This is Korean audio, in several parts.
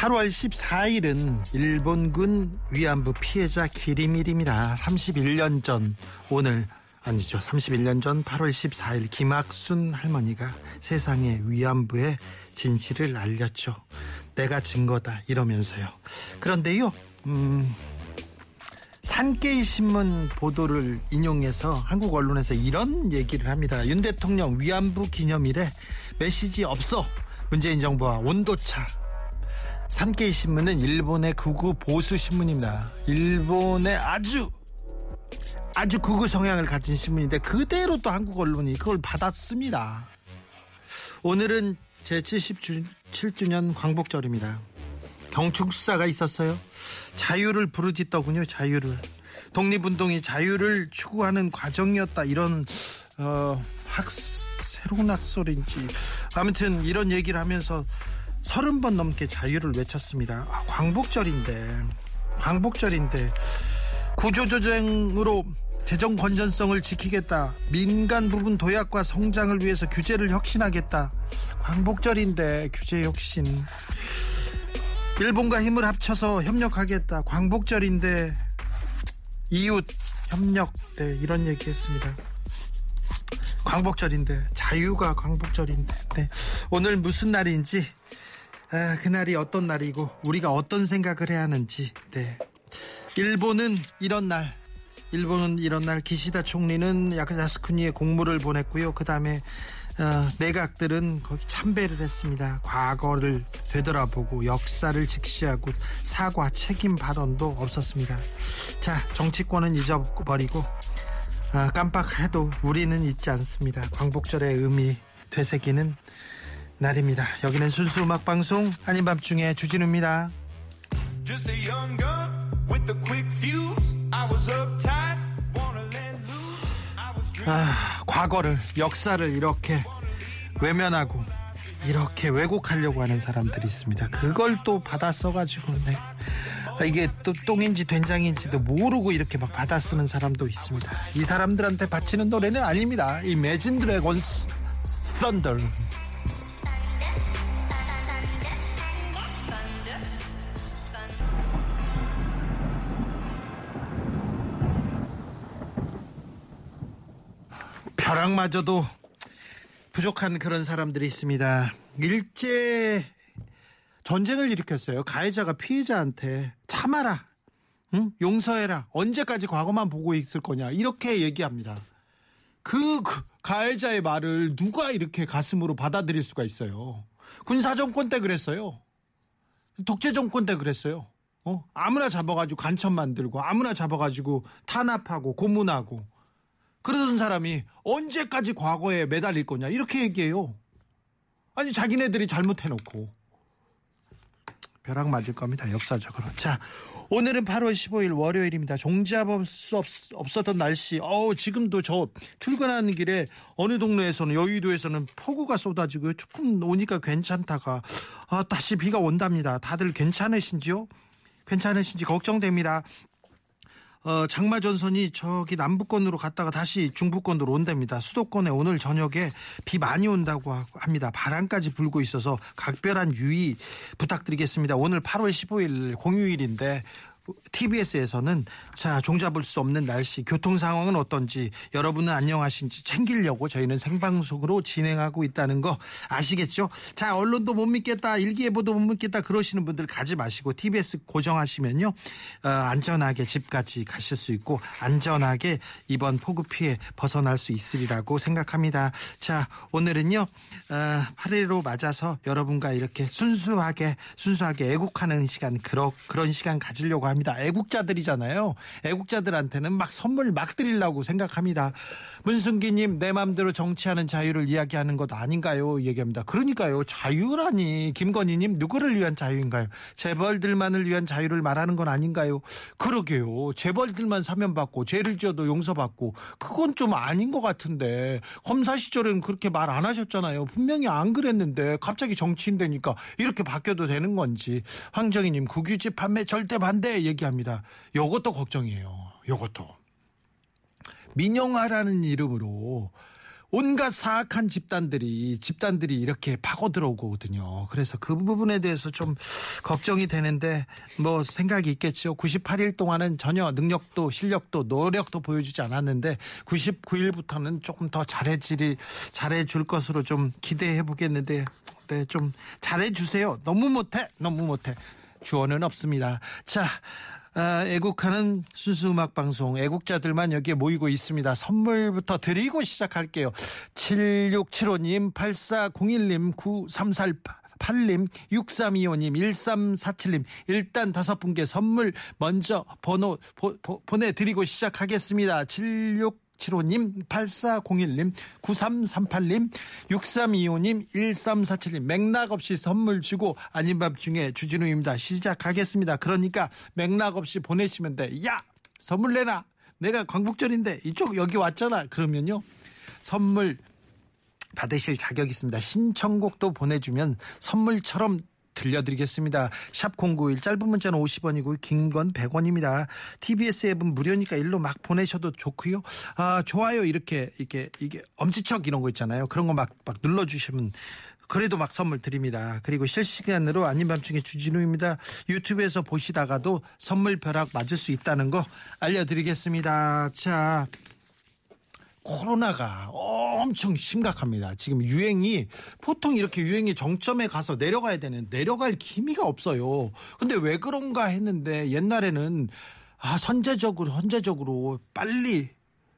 팔월 14일은 일본군 위안부 피해자 기림일입니다. 31년 전 오늘 아니죠. 31년 전 8월 14일 김학순 할머니가 세상에 위안부의 진실을 알렸죠. 내가 증거다 이러면서요. 그런데요. 음, 산케이 신문 보도를 인용해서 한국 언론에서 이런 얘기를 합니다. 윤 대통령 위안부 기념일에 메시지 없어. 문재인 정부와 온도차. 산케이 신문은 일본의 극우 보수 신문입니다. 일본의 아주 아주 극우 성향을 가진 신문인데 그대로 또 한국 언론이 그걸 받았습니다. 오늘은 제 77주년 광복절입니다. 경축사가 있었어요. 자유를 부르짖더군요. 자유를. 독립운동이 자유를 추구하는 과정이었다. 이런 어, 학 새로운 학설인지 아무튼 이런 얘기를 하면서 서른 번 넘게 자유를 외쳤습니다. 아, 광복절인데 광복절인데 구조조정으로 재정 건전성을 지키겠다. 민간 부분 도약과 성장을 위해서 규제를 혁신하겠다. 광복절인데 규제 혁신. 일본과 힘을 합쳐서 협력하겠다. 광복절인데 이웃 협력. 네, 이런 얘기 했습니다. 광복절인데 자유가 광복절인데 네. 오늘 무슨 날인지 아, 그날이 어떤 날이고 우리가 어떤 생각을 해야 하는지 네. 일본은 이런 날 일본은 이런 날 기시다 총리는 야스쿠니에 공물을 보냈고요. 그 다음에 어, 내각들은 거기 참배를 했습니다. 과거를 되돌아보고 역사를 직시하고 사과 책임 발언도 없었습니다. 자 정치권은 잊어버리고 아, 깜빡해도 우리는 잊지 않습니다. 광복절의 의미 되새기는 날입니다. 여기는 순수 음악 방송 아닌 밤중에 주진우입니다. 아, 과거를 역사를 이렇게 외면하고 이렇게 왜곡하려고 하는 사람들이 있습니다. 그걸 또 받아 써가지고 네. 아, 이게 또 똥인지 된장인지도 모르고 이렇게 막 받아 쓰는 사람도 있습니다. 이 사람들한테 바치는 노래는 아닙니다. 이 매진 드래곤스 썬더 벼락마저도 부족한 그런 사람들이 있습니다. 일제 전쟁을 일으켰어요. 가해자가 피해자한테 참아라, 응? 용서해라. 언제까지 과거만 보고 있을 거냐 이렇게 얘기합니다. 그, 그 가해자의 말을 누가 이렇게 가슴으로 받아들일 수가 있어요? 군사 정권 때 그랬어요. 독재 정권 때 그랬어요. 어? 아무나 잡아가지고 간첩 만들고 아무나 잡아가지고 탄압하고 고문하고 그러던 사람이 언제까지 과거에 매달릴 거냐 이렇게 얘기해요. 아니 자기네들이 잘못해놓고 벼락 맞을 겁니다 역사적으로. 자 오늘은 8월 15일 월요일입니다. 종잡을 수 없, 없었던 날씨. 어우 지금도 저 출근하는 길에 어느 동네에서는 여의도에서는 폭우가 쏟아지고 조금 오니까 괜찮다가 아, 다시 비가 온답니다. 다들 괜찮으신지요? 괜찮으신지 걱정됩니다. 어, 장마 전선이 저기 남부권으로 갔다가 다시 중부권으로 온답니다. 수도권에 오늘 저녁에 비 많이 온다고 합니다. 바람까지 불고 있어서 각별한 유의 부탁드리겠습니다. 오늘 8월 15일 공휴일인데 TBS에서는 자 종잡을 수 없는 날씨 교통 상황은 어떤지 여러분은 안녕하신지 챙기려고 저희는 생방송으로 진행하고 있다는 거 아시겠죠? 자 언론도 못 믿겠다 일기예보도 못 믿겠다 그러시는 분들 가지 마시고 TBS 고정하시면요 어, 안전하게 집까지 가실 수 있고 안전하게 이번 폭우 피해 벗어날 수 있으리라고 생각합니다. 자 오늘은요 어, 8일로 맞아서 여러분과 이렇게 순수하게 순수하게 애국하는 시간 그러, 그런 시간 가지려고 합니다. 생각합니다. 애국자들이잖아요. 애국자들한테는 막 선물 막 드리려고 생각합니다. 문승기님 내 맘대로 정치하는 자유를 이야기하는 것 아닌가요? 얘기합니다. 그러니까요. 자유라니 김건희님 누구를 위한 자유인가요? 재벌들만을 위한 자유를 말하는 건 아닌가요? 그러게요. 재벌들만 사면받고 죄를 지어도 용서받고 그건 좀 아닌 것 같은데 검사 시절에는 그렇게 말 안 하셨잖아요. 분명히 안 그랬는데 갑자기 정치인 되니까 이렇게 바뀌어도 되는 건지 황정희님 국유지 판매 절대 반대 얘기합니다. 요것도 걱정이에요. 요것도 민영화라는 이름으로 온갖 사악한 집단들이 집단들이 이렇게 파고 들어오거든요. 그래서 그 부분에 대해서 좀 걱정이 되는데 뭐 생각이 있겠죠. 98일 동안은 전혀 능력도 실력도 노력도 보여주지 않았는데 99일부터는 조금 더 잘해지리 잘해줄 것으로 좀 기대해 보겠는데 네, 좀 잘해주세요. 너무 못해 너무 못해 주어는 없습니다. 자. 아, 애국하는 순수 음악 방송 애국자들만 여기에 모이고 있습니다. 선물부터 드리고 시작할게요. 7675님, 8401님, 9348님, 6325님, 1347님, 일단 다섯 분께 선물 먼저 번호 보, 보, 보내드리고 시작하겠습니다. 76 75님, 8401님, 9338님, 6325님, 1347님 맥락 없이 선물 주고 아닌 밤중에 주진우입니다. 시작하겠습니다. 그러니까 맥락 없이 보내시면 돼. 야! 선물 내놔! 내가 광복절인데 이쪽 여기 왔잖아. 그러면요. 선물 받으실 자격이 있습니다. 신청곡도 보내주면 선물처럼 들려드리겠습니다. 샵 091 짧은 문자는 50원이고 긴 건 100원입니다. TBS 앱은 무료니까 일로 막 보내셔도 좋고요. 아, 좋아요 이렇게 이게 이게 엄지척 이런 거 있잖아요. 그런 거 막 막 눌러 주시면 그래도 막 선물 드립니다. 그리고 실시간으로 아닌 밤중에 주진우입니다. 유튜브에서 보시다가도 선물 벼락 맞을 수 있다는 거 알려드리겠습니다. 자, 코로나가 엄청 심각합니다. 지금 유행이 보통 이렇게 유행이 정점에 가서 내려가야 되는 내려갈 기미가 없어요. 근데 왜 그런가 했는데 옛날에는 아 선제적으로 선제적으로 빨리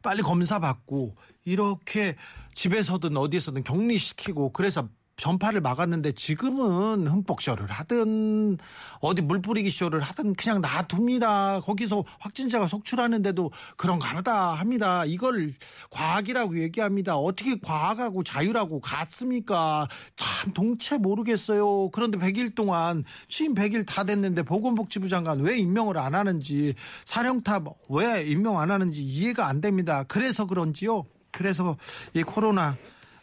빨리 검사 받고 이렇게 집에서든 어디에서든 격리시키고 그래서 전파를 막았는데 지금은 흠뻑 쇼를 하든 어디 물 뿌리기 쇼를 하든 그냥 놔둡니다. 거기서 확진자가 속출하는데도 그런가 보다 합니다. 이걸 과학이라고 얘기합니다. 어떻게 과학하고 자유라고 같습니까? 참 동체 모르겠어요. 그런데 100일 동안 취임 100일 다 됐는데 보건복지부 장관 왜 임명을 안 하는지 사령탑 왜 임명 안 하는지 이해가 안 됩니다. 그래서 그런지요. 그래서 이 코로나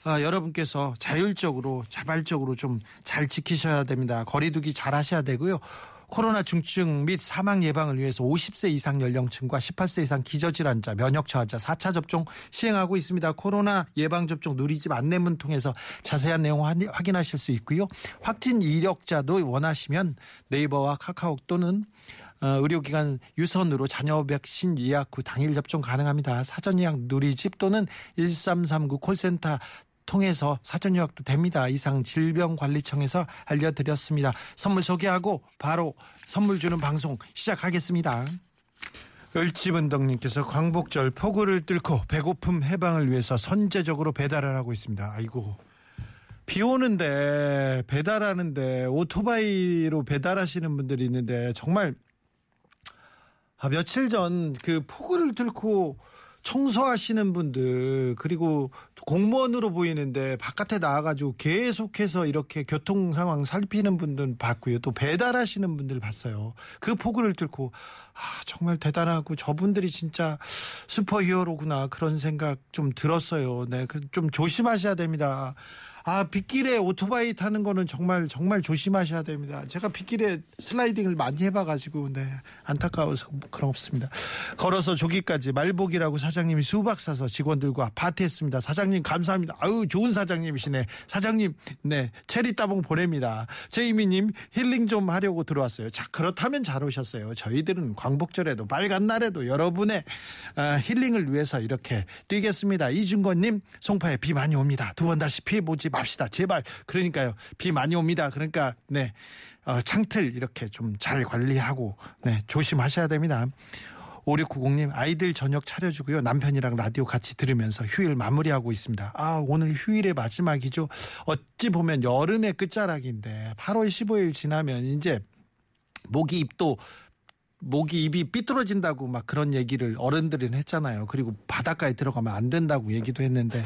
어, 여러분께서 자율적으로 자발적으로 좀 잘 지키셔야 됩니다. 거리두기 잘 하셔야 되고요. 코로나 중증 및 사망 예방을 위해서 50세 이상 연령층과 18세 이상 기저질환자, 면역 저하자 4차 접종 시행하고 있습니다. 코로나 예방 접종 누리집 안내문 통해서 자세한 내용 확인하실 수 있고요. 확진 이력자도 원하시면 네이버와 카카오 또는 어, 의료기관 유선으로 자녀 백신 예약 후 당일 접종 가능합니다. 사전 예약 누리집 또는 1339 콜센터 통해서 사전予約도 됩니다. 이상 질병관리청에서 알려드렸습니다. 선물 소개하고 바로 선물 주는 방송 시작하겠습니다. 을지문덕님께서 광복절 폭우를 뚫고 배고픔 해방을 위해서 선제적으로 배달을 하고 있습니다. 아이고 비 오는데 배달하는데 오토바이로 배달하시는 분들이 있는데 정말 아, 며칠 전 그 폭우를 뚫고 청소하시는 분들 그리고 공무원으로 보이는데 바깥에 나와가지고 계속해서 이렇게 교통 상황 살피는 분들 봤고요. 또 배달하시는 분들 봤어요. 그 폭우를 뚫고 아 정말 대단하고 저분들이 진짜 슈퍼히어로구나 그런 생각 좀 들었어요. 네, 그좀 조심하셔야 됩니다. 아, 빗길에 오토바이 타는 거는 정말 정말 조심하셔야 됩니다. 제가 빗길에 슬라이딩을 많이 해봐 가지고 네 안타까워서 그런 없습니다. 걸어서 조기까지 말복이라고 사장님이 수박 사서 직원들과 파티했습니다. 사장님 감사합니다. 아유 좋은 사장님이시네. 사장님 네 체리 따봉 보냅니다. 제이미 님 힐링 좀 하려고 들어왔어요. 자 그렇다면 잘 오셨어요. 저희들은 광복절에도 빨간 날에도 여러분의 아, 힐링을 위해서 이렇게 뛰겠습니다. 이준건 님 송파에 비 많이 옵니다. 두 번 다시 피해 보지 맙시다. 제발. 그러니까요. 비 많이 옵니다. 그러니까 네. 어, 창틀 이렇게 좀 잘 관리하고 네, 조심하셔야 됩니다. 5690님 아이들 저녁 차려주고요. 남편이랑 라디오 같이 들으면서 휴일 마무리하고 있습니다. 아 오늘 휴일의 마지막이죠. 어찌 보면 여름의 끝자락인데 8월 15일 지나면 이제 모기 입도 목이 입이 삐뚤어진다고 막 그런 얘기를 어른들은 했잖아요. 그리고 바닷가에 들어가면 안 된다고 얘기도 했는데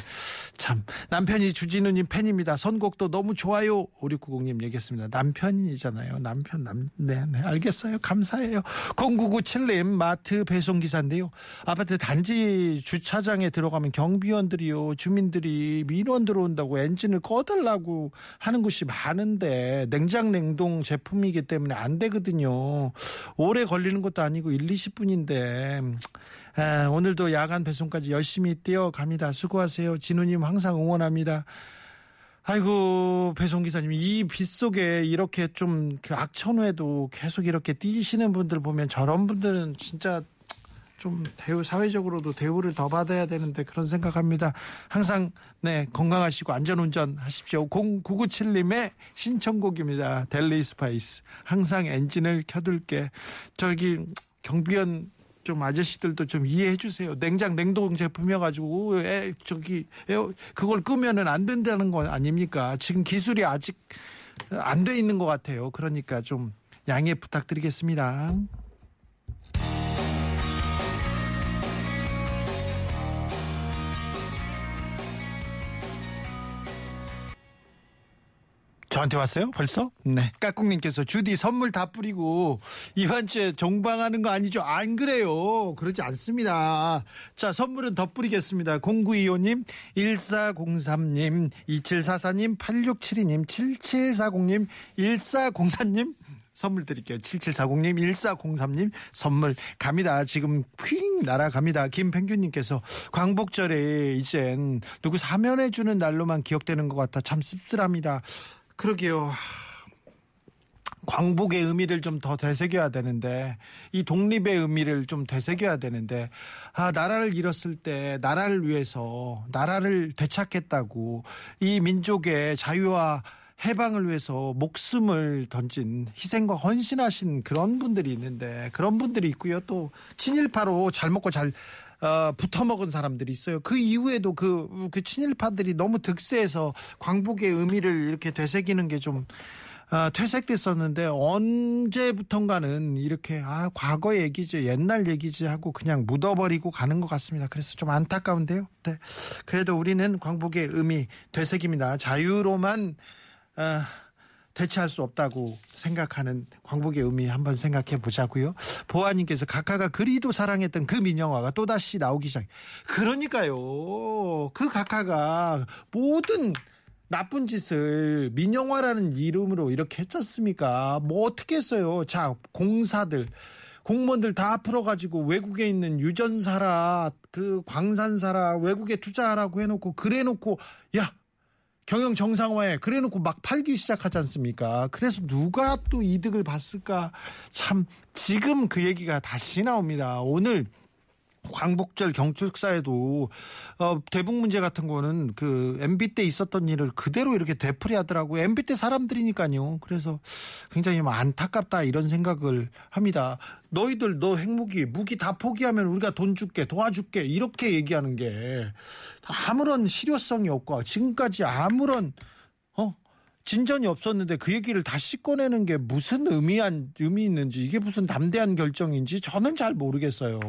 참 남편이 주진우님 팬입니다. 선곡도 너무 좋아요. 5690님 얘기했습니다. 남편이잖아요. 남편 남 네, 네 알겠어요. 감사해요. 0997님 마트 배송 기사인데요. 아파트 단지 주차장에 들어가면 경비원들이요 주민들이 민원 들어온다고 엔진을 꺼달라고 하는 곳이 많은데 냉장 냉동 제품이기 때문에 안 되거든요. 오래 걸 리는 것도 아니고 1, 20분인데 아, 오늘도 야간 배송까지 열심히 뛰어갑니다. 수고하세요. 진우님 항상 응원합니다. 아이고 배송기사님 이 빗속에 이렇게 좀그 악천후에도 계속 이렇게 뛰시는 분들 보면 저런 분들은 진짜 좀 대우 사회적으로도 대우를 더 받아야 되는데 그런 생각합니다. 항상 네 건강하시고 안전운전 하십시오. 0997님의 신청곡입니다. 델리 스파이스. 항상 엔진을 켜둘게. 저기 경비원 좀 아저씨들도 좀 이해해 주세요. 냉장 냉동 제품이어 가지고 에 저기 에어 그걸 끄면은 안 된다는 거 아닙니까? 지금 기술이 아직 안 돼 있는 것 같아요. 그러니까 좀 양해 부탁드리겠습니다. 저한테 왔어요? 벌써? 네. 까꿍님께서 주디 선물 다 뿌리고 이번 주에 종방하는 거 아니죠? 안 그래요. 그러지 않습니다. 자, 선물은 더 뿌리겠습니다. 0925님, 1403님, 2744님, 8672님, 7740님, 1404님, 선물 드릴게요. 7740님, 1403님 선물 갑니다. 지금 휙 날아갑니다. 김팽규님께서 광복절에 이젠 누구 사면해주는 날로만 기억되는 것 같아 참 씁쓸합니다. 그러게요. 광복의 의미를 좀 더 되새겨야 되는데 이 독립의 의미를 좀 되새겨야 되는데 아 나라를 잃었을 때 나라를 위해서 나라를 되찾겠다고 이 민족의 자유와 해방을 위해서 목숨을 던진 희생과 헌신하신 그런 분들이 있는데 그런 분들이 있고요 또 친일파로 잘 먹고 잘 어, 붙어먹은 사람들이 있어요. 그 이후에도 그, 그 친일파들이 너무 득세해서 광복의 의미를 이렇게 되새기는 게 좀, 어, 퇴색됐었는데 언제부턴가는 이렇게 아 과거 얘기지 옛날 얘기지 하고 그냥 묻어버리고 가는 것 같습니다. 그래서 좀 안타까운데요. 네. 그래도 우리는 광복의 의미 되새깁니다. 자유로만 어, 대체할 수 없다고 생각하는 광복의 의미 한번 생각해 보자고요. 보아님께서 각하가 그리도 사랑했던 그 민영화가 또다시 나오기 시작. 그러니까요. 그 각하가 모든 나쁜 짓을 민영화라는 이름으로 이렇게 했었습니까? 뭐 어떻게 했어요? 자, 공사들 공무원들 다 풀어가지고 외국에 있는 유전사라 그 광산사라 외국에 투자하라고 해놓고 그래놓고 야 경영 정상화에 그래놓고 막 팔기 시작하지 않습니까? 그래서 누가 또 이득을 봤을까? 참 지금 그 얘기가 다시 나옵니다. 오늘 광복절 경축사에도 어, 대북 문제 같은 거는 그 MB 때 있었던 일을 그대로 이렇게 되풀이하더라고요. MB 때 사람들이니까요. 그래서 굉장히 뭐 안타깝다 이런 생각을 합니다. 너희들 너 핵무기 무기 다 포기하면 우리가 돈 줄게 도와줄게 이렇게 얘기하는 게 아무런 실효성이 없고 지금까지 아무런 어 진전이 없었는데 그 얘기를 다시 꺼내는 게 무슨 의미한 의미 있는지 이게 무슨 담대한 결정인지 저는 잘 모르겠어요.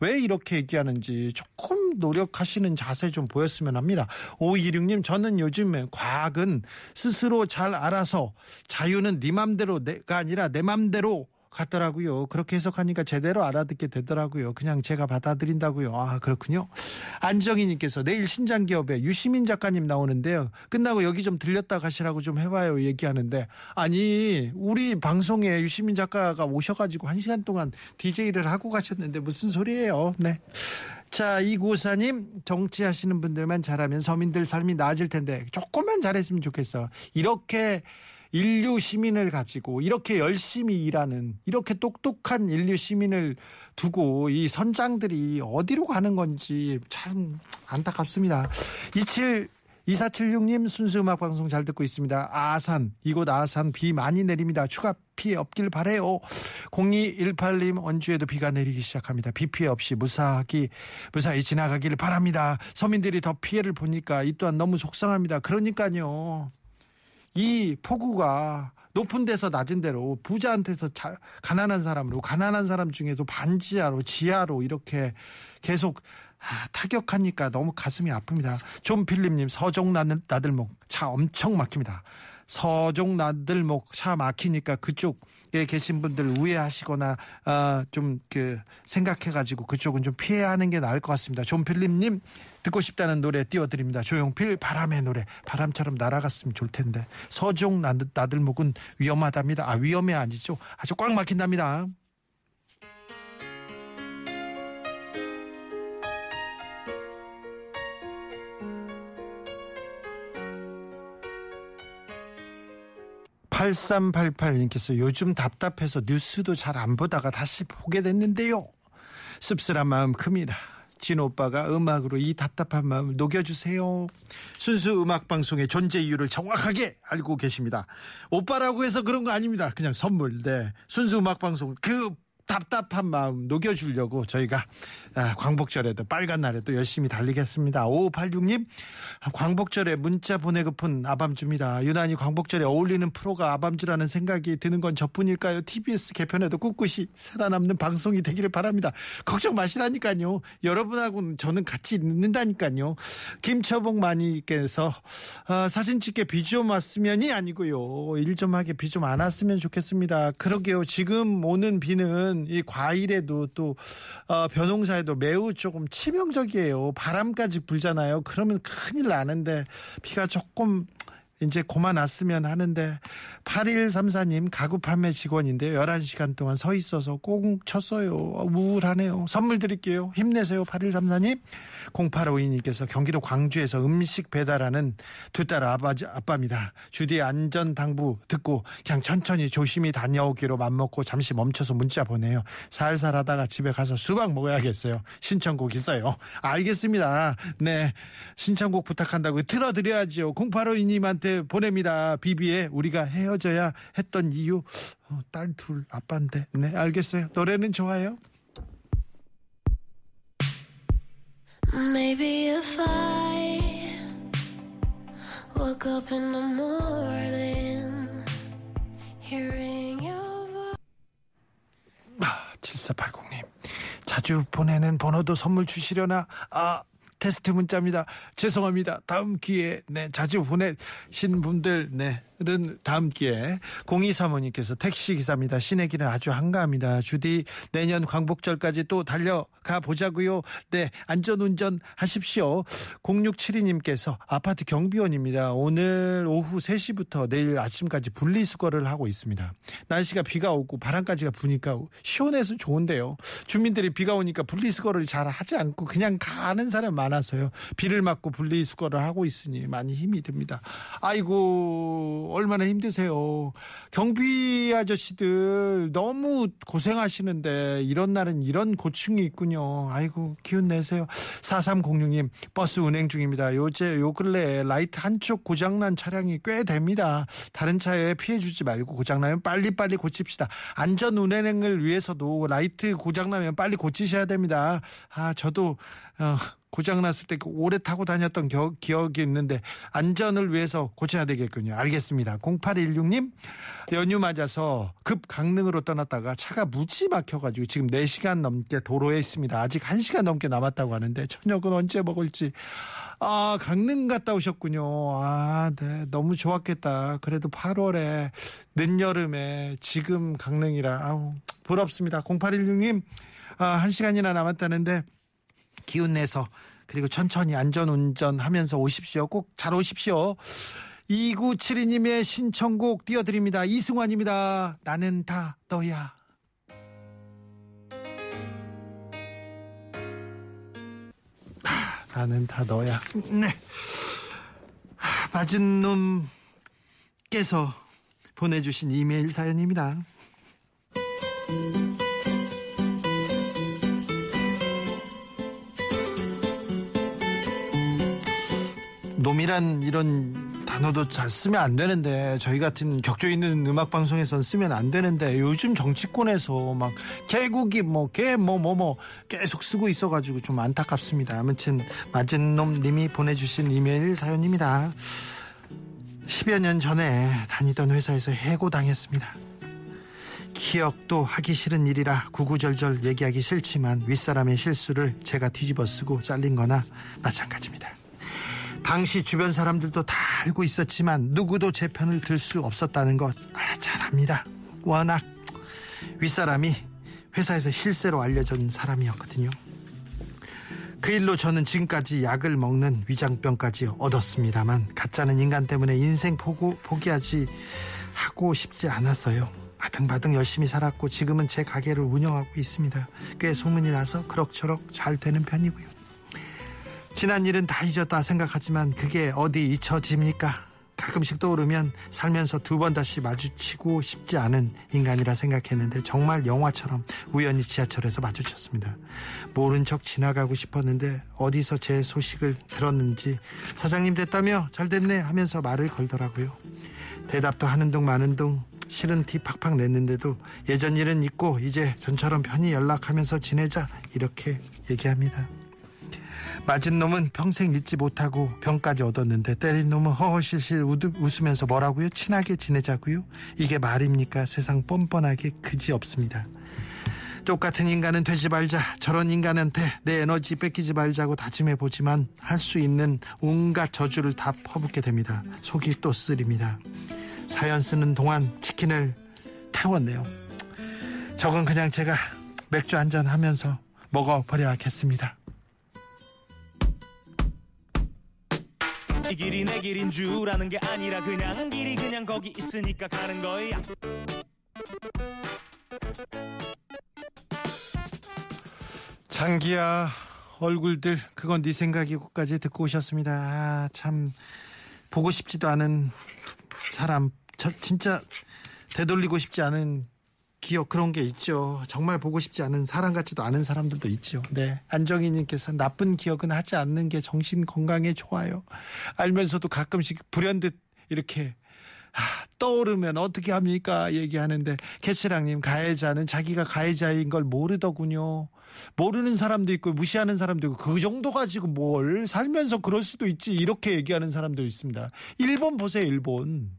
왜 이렇게 얘기하는지 조금 노력하시는 자세 좀 보였으면 합니다. 526님 저는 요즘에 과학은 스스로 잘 알아서 자유는 네 맘대로 내가 아니라 내 맘대로 같더라고요. 그렇게 해석하니까 제대로 알아듣게 되더라고요. 그냥 제가 받아들인다고요. 아 그렇군요. 안정희님께서 내일 신장기업에 유시민 작가님 나오는데요. 끝나고 여기 좀 들렸다 가시라고 좀 해봐요. 얘기하는데 아니 우리 방송에 유시민 작가가 오셔가지고 한 시간 동안 DJ를 하고 가셨는데 무슨 소리예요? 네. 자, 이고사님, 정치하시는 분들만 잘하면 서민들 삶이 나아질 텐데, 조금만 잘했으면 좋겠어. 이렇게 인류 시민을 가지고 이렇게 열심히 일하는 이렇게 똑똑한 인류 시민을 두고 이 선장들이 어디로 가는 건지 참 안타깝습니다. 27 2476님 순수 음악 방송 잘 듣고 있습니다. 아산, 이곳 아산 비 많이 내립니다. 추가 피해 없길 바래요. 0218님 원주에도 비가 내리기 시작합니다. 비 피해 없이 무사하기 무사히 지나가기를 바랍니다. 서민들이 더 피해를 보니까 이 또한 너무 속상합니다. 그러니까요. 이 폭우가 높은 데서 낮은 데로 부자한테서 자, 가난한 사람으로 가난한 사람 중에도 반지하로 지하로 이렇게 계속 아, 타격하니까 너무 가슴이 아픕니다. 존 필립님 나들, 나들목 차 엄청 막힙니다. 서종 나들목 차 막히니까 그쪽에 계신 분들 우회하시거나 어, 좀 그 생각해가지고 그쪽은 좀 피해하는 게 나을 것 같습니다. 존 필립님 듣고 싶다는 노래 띄워드립니다. 조용필 바람의 노래 바람처럼 날아갔으면 좋을 텐데 서종 나들, 나들목은 위험하답니다. 아 위험해 아니죠? 아주 꽉 막힌답니다. (8388님께서) 요즘 답답해서 뉴스도 잘 안 보다가 다시 보게 됐는데요 씁쓸한 마음 큽니다 진 오빠가 음악으로 이 답답한 마음을 녹여주세요. 순수 음악 방송의 존재 이유를 정확하게 알고 계십니다. 오빠라고 해서 그런 거 아닙니다. 그냥 선물. 네. 순수 음악 방송 그 답답한 마음 녹여주려고 저희가 아, 광복절에도 빨간 날에도 열심히 달리겠습니다. 5586님 광복절에 문자 보내고픈 아밤주입니다. 유난히 광복절에 어울리는 프로가 아밤주라는 생각이 드는 건 저뿐일까요? TBS 개편에도 꿋꿋이 살아남는 방송이 되기를 바랍니다. 걱정 마시라니까요. 여러분하고는 저는 같이 있는다니까요. 김처복 마니께서 어, 사진 찍게 비 좀 왔으면이 아니고요. 일 좀 하게 비 좀 안 왔으면 좋겠습니다. 그러게요. 지금 오는 비는 이 과일에도 또 어, 벼농사에도 매우 조금 치명적이에요. 바람까지 불잖아요. 그러면 큰일 나는데 비가 조금 이제 고만 왔으면 하는데 8134님 가구 판매 직원인데요. 11시간 동안 서 있어서 꼭 쳤어요. 우울하네요. 선물 드릴게요. 힘내세요. 8134님. 0852님께서 경기도 광주에서 음식 배달하는 두 딸 아버지 아빠입니다. 주디 안전 당부 듣고 그냥 천천히 조심히 다녀오기로 맘먹고 잠시 멈춰서 문자 보내요. 살살 하다가 집에 가서 수박 먹어야겠어요. 신청곡 있어요. 알겠습니다. 네. 신청곡 부탁한다고 틀어드려야지요. 0852님한테 보냅니다. 비비의 우리가 헤어져야 했던 이유. 어, 딸둘 아빠인데. 네, 알겠어요. 노래는 좋아요. Maybe if I woke up in the morning hearing your voice. 아, 7480님. 자주 보내는 번호도 선물 주시려나? 아, 테스트 문자입니다. 죄송합니다. 다음 기회에, 네, 자주 보내신 분들, 네, 은 다음 기회에 0235님께서 택시기사입니다. 신의 길은 아주 한가합니다. 주디 내년 광복절까지 또 달려가 보자고요. 네 안전운전 하십시오. 0672님께서 아파트 경비원입니다. 오늘 오후 3시부터 내일 아침까지 분리수거를 하고 있습니다. 날씨가 비가 오고 바람까지가 부니까 시원해서 좋은데요. 주민들이 비가 오니까 분리수거를 잘 하지 않고 그냥 가는 사람 많아서요. 비를 맞고 분리수거를 하고 있으니 많이 힘이 듭니다. 아이고 얼마나 힘드세요. 경비 아저씨들 너무 고생하시는데 이런 날은 이런 고충이 있군요. 아이고 기운 내세요. 4306님 버스 운행 중입니다. 요새 요 근래 라이트 한쪽 고장난 차량이 꽤 됩니다. 다른 차에 피해 주지 말고 고장나면 빨리빨리 고칩시다. 안전 운행을 위해서도 라이트 고장나면 빨리 고치셔야 됩니다. 아 저도 어, 고장났을 때 오래 타고 다녔던 겨, 기억이 있는데 안전을 위해서 고쳐야 되겠군요. 알겠습니다. 0816님 연휴 맞아서 급 강릉으로 떠났다가 차가 무지 막혀가지고 지금 4시간 넘게 도로에 있습니다. 아직 1시간 넘게 남았다고 하는데 저녁은 언제 먹을지 아, 강릉 갔다 오셨군요. 아, 네. 너무 좋았겠다. 그래도 8월에, 늦여름에, 지금 강릉이라, 아우, 부럽습니다. 0816님, 아, 한 시간이나 남았다는데, 기운 내서 그리고 천천히 안전 운전하면서 오십시오. 꼭 잘 오십시오. 2972님의 신청곡 띄워드립니다. 이승환입니다. 나는 다 너야. 하, 나는 다 너야. 네. 하, 맞은 놈께서 보내주신 이메일 사연입니다. 놈이란 이런 단어도 잘 쓰면 안 되는데 저희 같은 격조 있는 음악 방송에선 쓰면 안 되는데 요즘 정치권에서 막 개국이 뭐개뭐뭐 뭐 계속 쓰고 있어가지고 좀 안타깝습니다. 아무튼 맞은 놈님이 보내주신 이메일 사연입니다. 10여 년 전에 다니던 회사에서 해고당했습니다. 기억도 하기 싫은 일이라 구구절절 얘기하기 싫지만 윗사람의 실수를 제가 뒤집어 쓰고 잘린 거나 마찬가지입니다. 당시 주변 사람들도 다 알고 있었지만 누구도 제 편을 들 수 없었다는 거 아, 잘 압니다. 워낙 윗사람이 회사에서 실세로 알려진 사람이었거든요. 그 일로 저는 지금까지 약을 먹는 위장병까지 얻었습니다만 가짜는 인간 때문에 인생 포고, 포기하지 하고 싶지 않았어요. 바등바등 열심히 살았고 지금은 제 가게를 운영하고 있습니다. 꽤 소문이 나서 그럭저럭 잘 되는 편이고요. 지난 일은 다 잊었다 생각하지만 그게 어디 잊혀집니까? 가끔씩 떠오르면 살면서 두 번 다시 마주치고 싶지 않은 인간이라 생각했는데 정말 영화처럼 우연히 지하철에서 마주쳤습니다. 모른 척 지나가고 싶었는데 어디서 제 소식을 들었는지 사장님 됐다며 잘 됐네 하면서 말을 걸더라고요. 대답도 하는 둥 마는 둥 싫은 티 팍팍 냈는데도 예전 일은 잊고 이제 전처럼 편히 연락하면서 지내자 이렇게 얘기합니다. 맞은 놈은 평생 잊지 못하고 병까지 얻었는데 때린 놈은 허허실실 웃으면서 뭐라고요? 친하게 지내자고요? 이게 말입니까? 세상 뻔뻔하게 그지 없습니다. 똑같은 인간은 되지 말자. 저런 인간한테 내 에너지 뺏기지 말자고 다짐해 보지만 할 수 있는 온갖 저주를 다 퍼붓게 됩니다. 속이 또 쓰립니다. 사연 쓰는 동안 치킨을 태웠네요. 저건 그냥 제가 맥주 한잔 하면서 먹어버려야겠습니다. 이 길이 내 길인 줄 아는 게 아니라 그냥 길이 그냥 거기 있으니까 가는 거야 장기야 얼굴들 그건 네 생각이고까지 듣고 오셨습니다. 아, 참 보고 싶지도 않은 사람 저 진짜 되돌리고 싶지 않은 기억 그런 게 있죠. 정말 보고 싶지 않은 사람 같지도 않은 사람들도 있죠. 네. 안정희님께서 나쁜 기억은 하지 않는 게 정신 건강에 좋아요. 알면서도 가끔씩 불현듯 이렇게 아, 떠오르면 어떻게 합니까? 얘기하는데 개치랑님 가해자는 자기가 가해자인 걸 모르더군요. 모르는 사람도 있고 무시하는 사람도 있고 그 정도 가지고 뭘 살면서 그럴 수도 있지 이렇게 얘기하는 사람도 있습니다. 일본 보세요, 일본.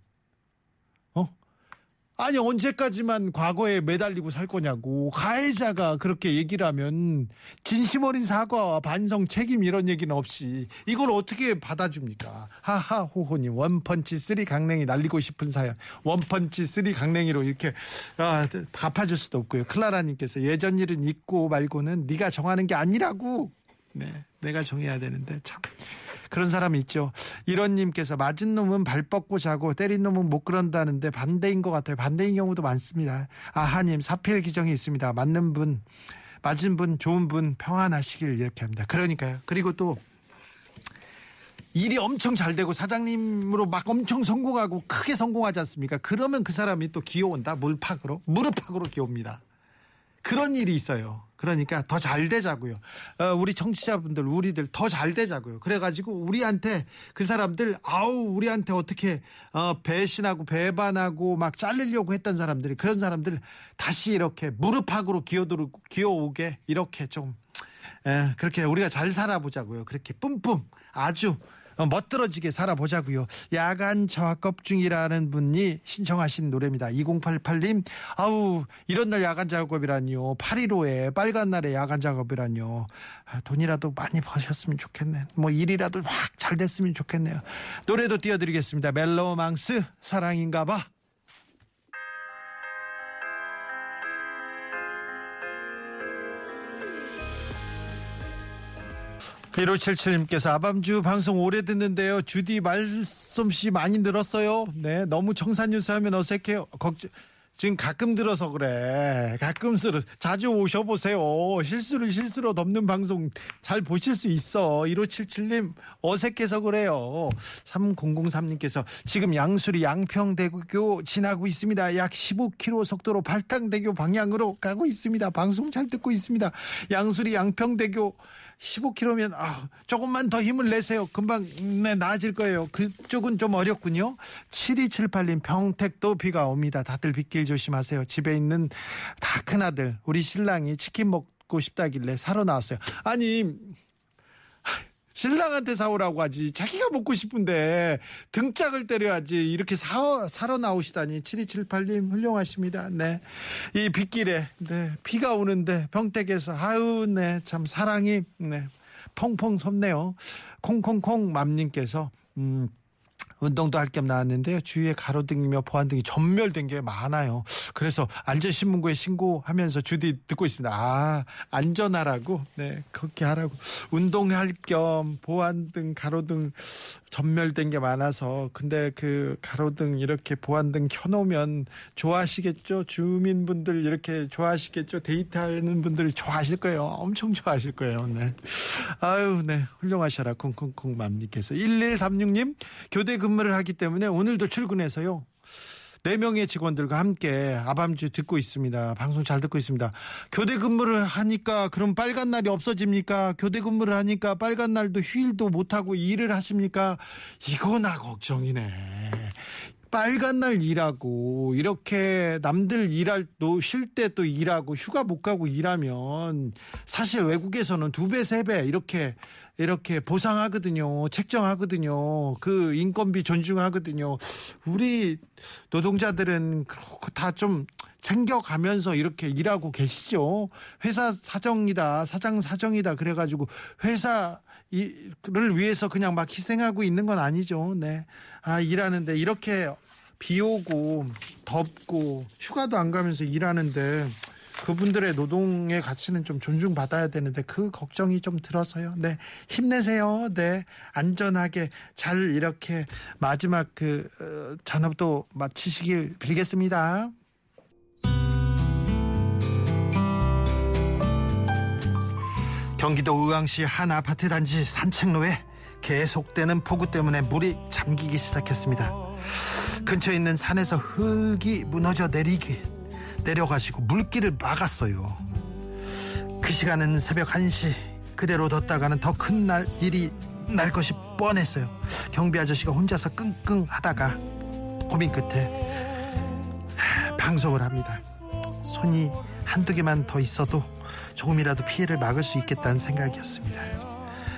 어? 아니 언제까지만 과거에 매달리고 살 거냐고. 가해자가 그렇게 얘기를 하면 진심 어린 사과와 반성 책임 이런 얘기는 없이 이걸 어떻게 받아줍니까? 하하 호호님. one punch three 강냉이 날리고 싶은 사연. one punch three 강냉이로 이렇게 아, 갚아줄 수도 없고요. 클라라님께서 예전 일은 잊고 말고는 네가 정하는 게 아니라고. 네 내가 정해야 되는데 참 그런 사람이 있죠. 이런 님께서 맞은 놈은 발 뻗고 자고 때린 놈은 못 그런다는데 반대인 것 같아요. 반대인 경우도 많습니다. 아하님 사필 기정이 있습니다. 맞는 분, 맞은 분, 좋은 분 평안하시길 이렇게 합니다. 그러니까요. 그리고 또 일이 엄청 잘 되고 사장님으로 막 엄청 성공하고 크게 성공하지 않습니까? 그러면 그 사람이 또 기어온다. 물팍으로 무릎팍으로 기어옵니다. 그런 일이 있어요. 그러니까 더 잘 되자고요. 어, 우리 청취자분들, 우리들 더 잘 되자고요. 그래가지고 우리한테 그 사람들, 아우, 우리한테 어떻게, 어, 배신하고 배반하고 막 잘리려고 했던 사람들이 그런 사람들 다시 이렇게 무릎팍으로 기어들고, 기어오게 이렇게 좀, 에, 그렇게 우리가 잘 살아보자고요. 그렇게 뿜뿜 아주 어, 멋들어지게 살아보자고요. 야간 작업 중이라는 분이 신청하신 노래입니다. 2088님, 아우 이런 날 야간 작업이라니요. 815에 빨간 날에 야간 작업이라니요. 아, 돈이라도 많이 버셨으면 좋겠네. 뭐 일이라도 확 잘 됐으면 좋겠네요. 노래도 띄워드리겠습니다. 멜로망스 사랑인가봐. 1577님께서 아밤주 방송 오래 듣는데요. 주디 말솜씨 많이 늘었어요. 네, 너무 청산유수 하면 어색해요. 걱정, 지금 가끔 들어서 그래. 가끔 들어. 자주 오셔보세요. 실수를 실수로 덮는 방송 잘 보실 수 있어. 1577님, 어색해서 그래요. 3003님께서 지금 양수리 양평대교 지나고 있습니다. 약 15km 속도로 발탕대교 방향으로 가고 있습니다. 방송 잘 듣고 있습니다. 양수리 양평대교 15km면 아, 조금만 더 힘을 내세요. 금방 네, 나아질 거예요. 그쪽은 좀 어렵군요. 7278님 평택도 비가 옵니다. 다들 빗길 조심하세요. 집에 있는 다 큰아들 우리 신랑이 치킨 먹고 싶다길래 사러 나왔어요. 아니 신랑한테 사오라고 하지. 자기가 먹고 싶은데 등짝을 때려야지. 이렇게 사, 사러 나오시다니. 7278님 훌륭하십니다. 네. 이 빗길에, 네. 비가 오는데 병택에서, 아유, 네. 참 사랑이, 네. 펑펑 섭네요. 콩콩콩 맘님께서, 음, 운동도 할 겸 나왔는데요. 주위에 가로등이며 보안등이 전멸된 게 많아요. 그래서 안전신문고에 신고하면서 주디 듣고 있습니다. 아, 안전하라고? 네, 그렇게 하라고. 운동할 겸 보안등, 가로등 전멸된 게 많아서. 근데 그 가로등 이렇게 보안등 켜놓으면 좋아하시겠죠? 주민분들 이렇게 좋아하시겠죠? 데이트하는 분들 좋아하실 거예요. 엄청 좋아하실 거예요. 네. 아유, 네. 훌륭하셔라. 콩콩콩 맘님께서. 1136님, 교대 근무를 하기 때문에 오늘도 출근해서요. 네 명의 직원들과 함께 아밤주 듣고 있습니다. 방송 잘 듣고 있습니다. 교대 근무를 하니까 그럼 빨간 날이 없어집니까? 교대 근무를 하니까 빨간 날도 휴일도 못하고 일을 하십니까? 이거나 걱정이네. 빨간 날 일하고 이렇게 남들 일할 또 쉴 때 또 일하고 휴가 못 가고 일하면 사실 외국에서는 두 배 세 배 이렇게 이렇게 보상하거든요. 책정하거든요. 그 인건비 존중하거든요. 우리 노동자들은 다 좀 챙겨가면서 이렇게 일하고 계시죠. 회사 사정이다, 사장 사정이다. 그래가지고 회사 이를 위해서 그냥 막 희생하고 있는 건 아니죠. 네. 아, 일하는데 이렇게 비 오고 덥고 휴가도 안 가면서 일하는데 그분들의 노동의 가치는 좀 존중받아야 되는데 그 걱정이 좀 들어서요. 네. 힘내세요. 네. 안전하게 잘 이렇게 마지막 그 어, 잔업도 마치시길 빌겠습니다. 경기도 의왕시 한 아파트 단지 산책로에 계속되는 폭우 때문에 물이 잠기기 시작했습니다. 근처에 있는 산에서 흙이 무너져 내리기 내려가시고 물길을 막았어요. 그 시간은 새벽 1시 그대로 뒀다가는 더 큰 날 일이 날 것이 뻔했어요. 경비 아저씨가 혼자서 끙끙 하다가 고민 끝에 방송을 합니다. 손이 한두 개만 더 있어도 조금이라도 피해를 막을 수 있겠다는 생각이었습니다.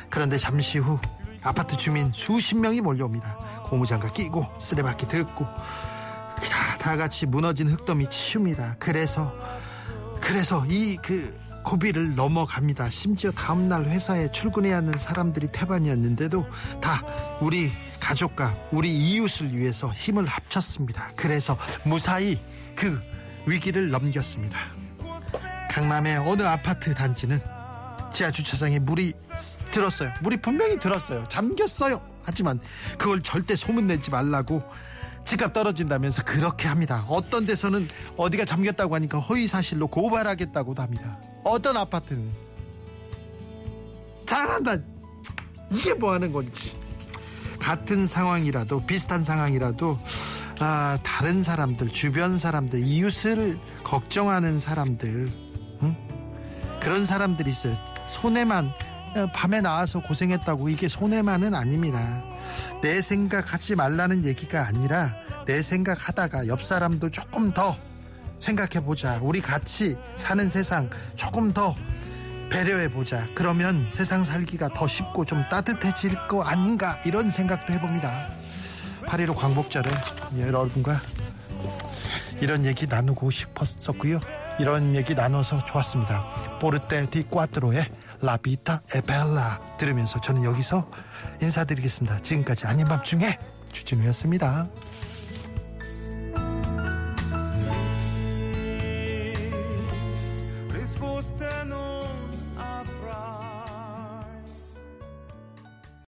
그런데 잠시 후 아파트 주민 수십 명이 몰려옵니다. 고무장갑 끼고 쓰레받기 듣고 다, 다 같이 무너진 흙더미 치웁니다. 그래서 그래서 이 그 고비를 넘어갑니다. 심지어 다음날 회사에 출근해야 하는 사람들이 태반이었는데도 다 우리 가족과 우리 이웃을 위해서 힘을 합쳤습니다. 그래서 무사히 그 위기를 넘겼습니다. 강남의 어느 아파트 단지는 지하 주차장에 물이 들었어요. 물이 분명히 들었어요. 잠겼어요. 하지만 그걸 절대 소문내지 말라고 집값 떨어진다면서 그렇게 합니다. 어떤 데서는 어디가 잠겼다고 하니까 허위 사실로 고발하겠다고도 합니다. 어떤 아파트는 잘한다. 이게 뭐 하는 건지. 같은 상황이라도 비슷한 상황이라도 아, 다른 사람들, 주변 사람들, 이웃을 걱정하는 사람들, 응? 그런 사람들이 있어요. 손해만 어, 밤에 나와서 고생했다고 이게 손해만은 아닙니다. 내 생각하지 말라는 얘기가 아니라 내 생각하다가 옆 사람도 조금 더 생각해 보자. 우리 같이 사는 세상 조금 더 배려해 보자. 그러면 세상 살기가 더 쉽고 좀 따뜻해질 거 아닌가 이런 생각도 해봅니다. 8.15 광복절에 여러분과 이런 얘기 나누고 싶었었고요. 이런 얘기 나눠서 좋았습니다. 포르테 디 꽈트로의 라비타 에벨라 들으면서 저는 여기서 인사드리겠습니다. 지금까지 아닌 밤중에 주진우였습니다.